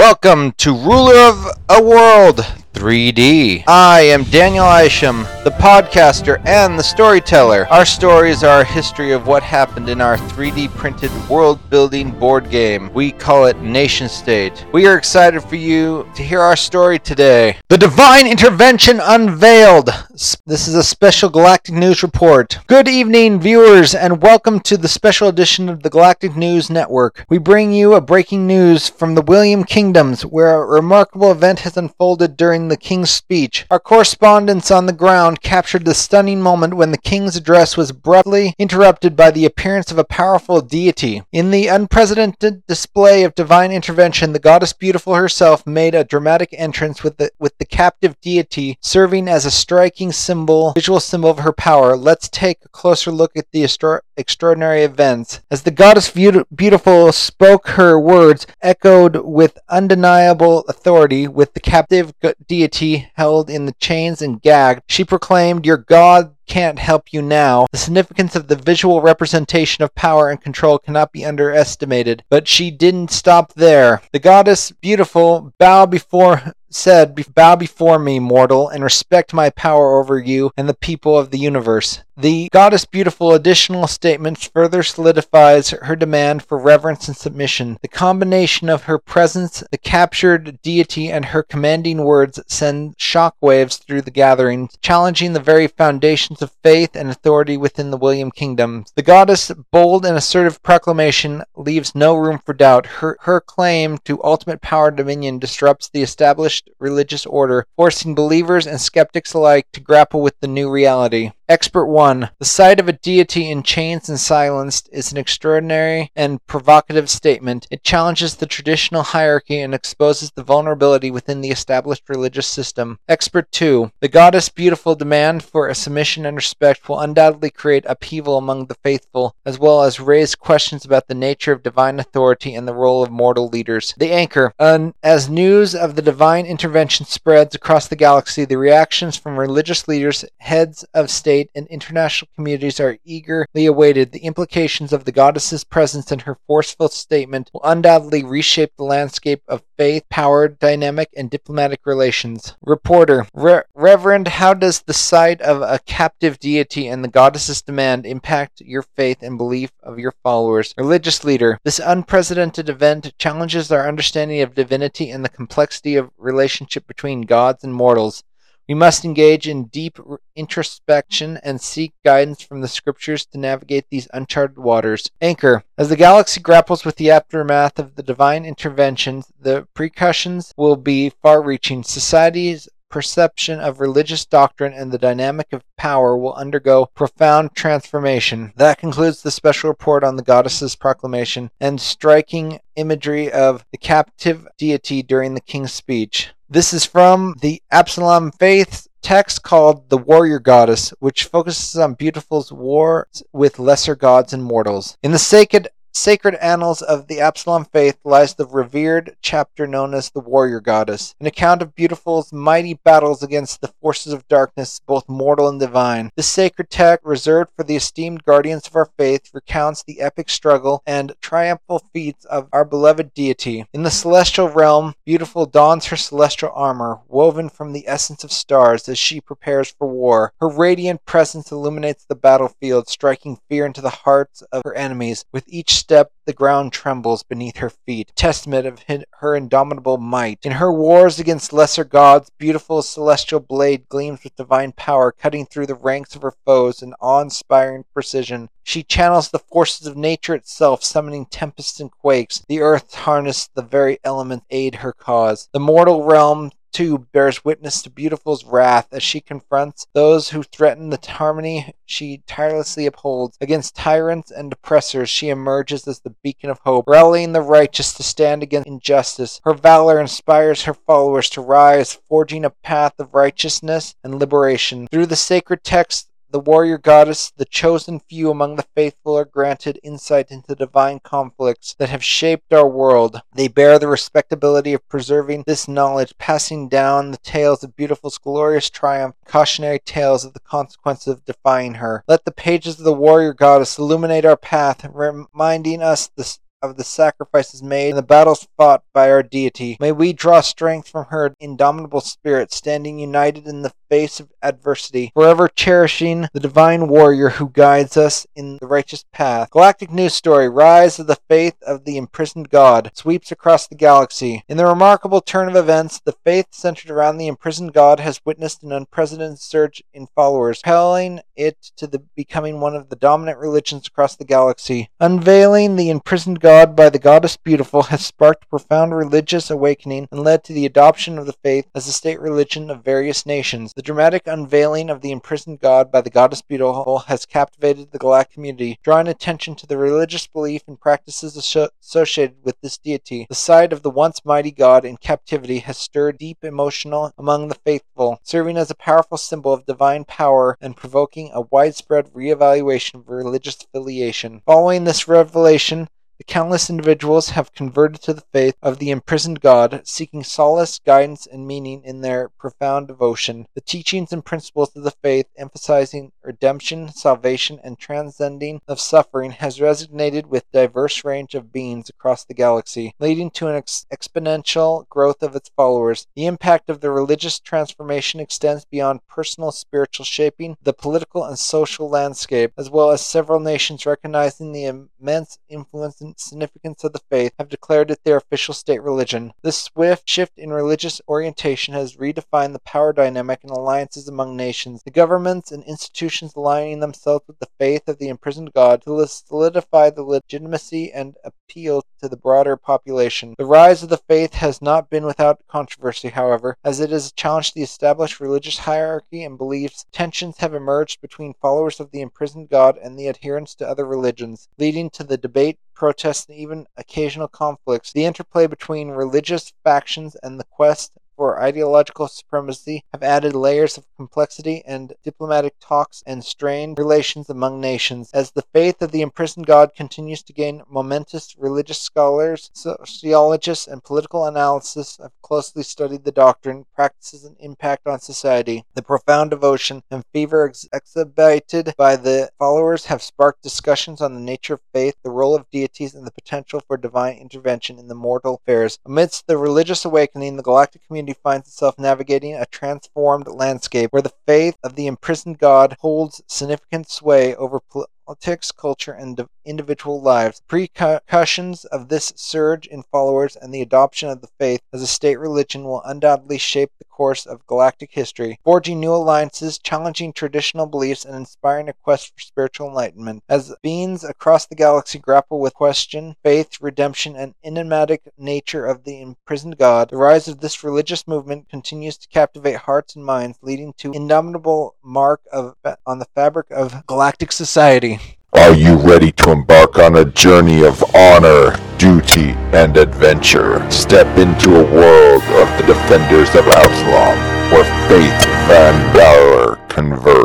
Welcome to Ruler of a World 3D. I am Daniel Isham, the podcaster and the storyteller. Our stories are a history of what happened in our 3D printed world building board game. We call it Nation State. We are excited for you to hear our story today. The Divine Intervention Unveiled. This is a special Galactic News report. Good evening, viewers, and welcome to the special edition of the Galactic News Network. We bring you a breaking news from the William Kingdoms, where a remarkable event has unfolded during the King's speech. Our correspondents on the ground captured the stunning moment when the King's address was abruptly interrupted by the appearance of a powerful deity. In the unprecedented display of divine intervention, the goddess beautiful herself made a dramatic entrance with the with the captive deity serving as a striking symbol, visual symbol of her power. Let's take a closer look at the extra- extraordinary events. As the goddess beautiful spoke her words echoed with undeniable authority with the captive deity held in the chains and gagged, she proclaimed, Your God can't help you now. The significance of the visual representation of power and control cannot be underestimated. But she didn't stop there. The goddess, beautiful, bow before said, Bow before me, mortal, and respect my power over you and the people of the universe. The goddess beautiful additional statements further solidifies her demand for reverence and submission. The combination of her presence, the captured deity, and her commanding words send shockwaves through the gathering, challenging the very foundations of faith and authority within the William Kingdom. The goddess' bold and assertive proclamation leaves no room for doubt. Her, her claim to ultimate power and dominion disrupts the established religious order, forcing believers and skeptics alike to grapple with the new reality. Expert 1. The sight of a deity in chains and silenced is an extraordinary and provocative statement. It challenges the traditional hierarchy and exposes the vulnerability within the established religious system. Expert 2. The goddess beautiful demand for a submission and respect will undoubtedly create upheaval among the faithful, as well as raise questions about the nature of divine authority and the role of mortal leaders. The anchor. as news of the divine intervention spreads across the galaxy, the reactions from religious leaders, heads of state, state and international communities are eagerly awaited. The implications of the goddess's presence and her forceful statement will undoubtedly reshape the landscape of faith, power, dynamic, and diplomatic relations. Reporter, Re- Reverend, how does the sight of a captive deity and the goddess's demand impact your faith and belief of your followers? Religious leader, this unprecedented event challenges our understanding of divinity and the complexity of relationship between gods and mortals. We must engage in deep introspection and seek guidance from the scriptures to navigate these uncharted waters. Anchor. As the galaxy grapples with the aftermath of the divine interventions, the precautions will be far reaching. Society's perception of religious doctrine and the dynamic of power will undergo profound transformation. That concludes the special report on the goddess's proclamation and striking imagery of the captive deity during the king's speech. This is from the Absalom Faith text called The Warrior Goddess, which focuses on Beautiful's war with lesser gods and mortals. In the sacred sacred annals of the Absalom faith lies the revered chapter known as the Warrior Goddess, an account of Beautiful's mighty battles against the forces of darkness, both mortal and divine. This sacred text, reserved for the esteemed guardians of our faith, recounts the epic struggle and triumphal feats of our beloved deity. In the celestial realm, Beautiful dons her celestial armor, woven from the essence of stars, as she prepares for war. Her radiant presence illuminates the battlefield, striking fear into the hearts of her enemies. With each step the ground trembles beneath her feet, testament of her indomitable might. In her wars against lesser gods, beautiful celestial blade gleams with divine power, cutting through the ranks of her foes in awe-inspiring precision. She channels the forces of nature itself, summoning tempests and quakes. The earth harness the very elements aid her cause. The mortal realm too bears witness to Beautiful's wrath as she confronts those who threaten the harmony she tirelessly upholds. Against tyrants and oppressors, she emerges as the beacon of hope, rallying the righteous to stand against injustice. Her valor inspires her followers to rise, forging a path of righteousness and liberation. Through the sacred text the warrior goddess, the chosen few among the faithful are granted insight into divine conflicts that have shaped our world. They bear the respectability of preserving this knowledge, passing down the tales of Beautiful's glorious triumph, cautionary tales of the consequences of defying her. Let the pages of the warrior goddess illuminate our path, reminding us the of the sacrifices made and the battles fought by our deity. May we draw strength from her indomitable spirit, standing united in the face of adversity, forever cherishing the divine warrior who guides us in the righteous path. Galactic News Story Rise of the Faith of the Imprisoned God sweeps across the galaxy. In the remarkable turn of events, the faith centered around the imprisoned God has witnessed an unprecedented surge in followers, propelling it to the becoming one of the dominant religions across the galaxy. Unveiling the imprisoned God by the Goddess Beautiful has sparked profound religious awakening and led to the adoption of the faith as the state religion of various nations. The dramatic unveiling of the imprisoned god by the goddess Beautiful has captivated the galactic community, drawing attention to the religious belief and practices associated with this deity. The sight of the once mighty god in captivity has stirred deep emotion among the faithful, serving as a powerful symbol of divine power and provoking a widespread reevaluation of religious affiliation. Following this revelation, the countless individuals have converted to the faith of the imprisoned God, seeking solace, guidance, and meaning in their profound devotion. The teachings and principles of the faith, emphasizing redemption, salvation, and transcending of suffering, has resonated with diverse range of beings across the galaxy, leading to an ex- exponential growth of its followers. The impact of the religious transformation extends beyond personal spiritual shaping the political and social landscape, as well as several nations recognizing the immense influence and significance of the faith have declared it their official state religion. This swift shift in religious orientation has redefined the power dynamic and alliances among nations, the governments and institutions aligning themselves with the faith of the imprisoned God to solidify the legitimacy and appeal to the broader population. The rise of the faith has not been without controversy, however, as it has challenged the established religious hierarchy and beliefs. Tensions have emerged between followers of the imprisoned God and the adherents to other religions, leading to the debate protests, and even occasional conflicts, the interplay between religious factions and the quest for ideological supremacy have added layers of complexity and diplomatic talks and strained relations among nations. As the faith of the imprisoned God continues to gain momentous, religious scholars, sociologists, and political analysts have closely studied the doctrine, practices, and impact on society. The profound devotion and fervor ex- exhibited by the followers have sparked discussions on the nature of faith, the role of deities, and the potential for divine intervention in the mortal affairs. Amidst the religious awakening, the galactic community finds itself navigating a transformed landscape where the faith of the imprisoned God holds significant sway over politics, culture, and individual lives. Precautions of this surge in followers and the adoption of the faith as a state religion will undoubtedly shape the course of galactic history, forging new alliances, challenging traditional beliefs, and inspiring a quest for spiritual enlightenment. As beings across the galaxy grapple with question, faith, redemption, and enigmatic nature of the imprisoned God, the rise of this religious movement continues to captivate hearts and minds, leading to indomitable mark of on the fabric of galactic society. Are you ready to embark on a journey of honor, duty, and adventure? Step into a world of the defenders of Absalom, where faith and valor converge.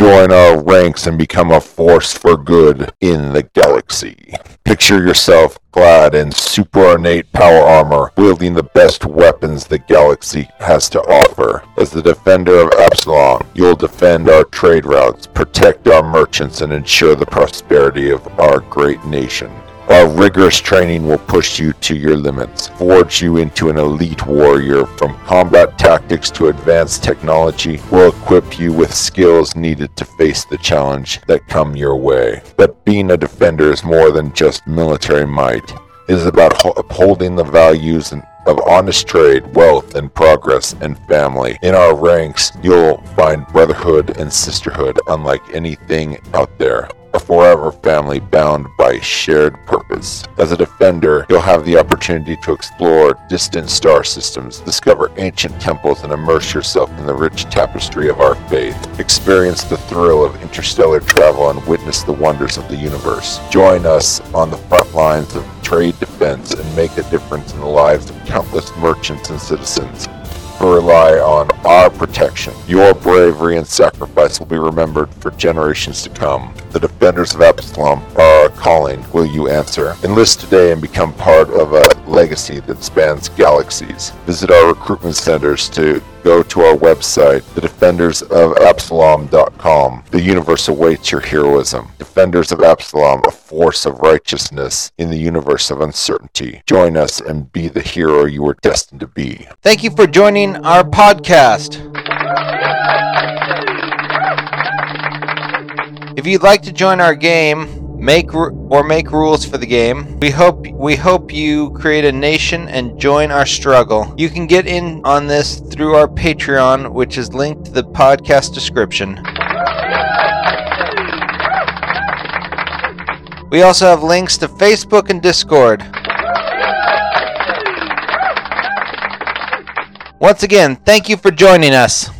Join our ranks and become a force for good in the galaxy. Picture yourself clad in super ornate power armor, wielding the best weapons the galaxy has to offer. As the defender of Absalom, you'll defend our trade routes, protect our merchants, and ensure the prosperity of our great nation. Our rigorous training will push you to your limits, forge you into an elite warrior. From combat tactics to advanced technology, will equip you with skills needed to face the challenge that come your way. But being a defender is more than just military might. It is about upholding the values of honest trade, wealth, and progress and family. In our ranks, you'll find brotherhood and sisterhood unlike anything out there a forever family bound by shared purpose. As a defender, you'll have the opportunity to explore distant star systems, discover ancient temples, and immerse yourself in the rich tapestry of our faith. Experience the thrill of interstellar travel and witness the wonders of the universe. Join us on the front lines of trade defense and make a difference in the lives of countless merchants and citizens rely on our protection. Your bravery and sacrifice will be remembered for generations to come. The defenders of Absalom are calling. Will you answer? Enlist today and become part of a legacy that spans galaxies. Visit our recruitment centers to go to our website, thedefendersofabsalom.com. The universe awaits your heroism. Defenders of Absalom, a force of righteousness in the universe of uncertainty. Join us and be the hero you were destined to be. Thank you for joining our podcast. If you'd like to join our game, make or make rules for the game, we hope we hope you create a nation and join our struggle. You can get in on this through our Patreon, which is linked to the podcast description. We also have links to Facebook and Discord. Once again, thank you for joining us.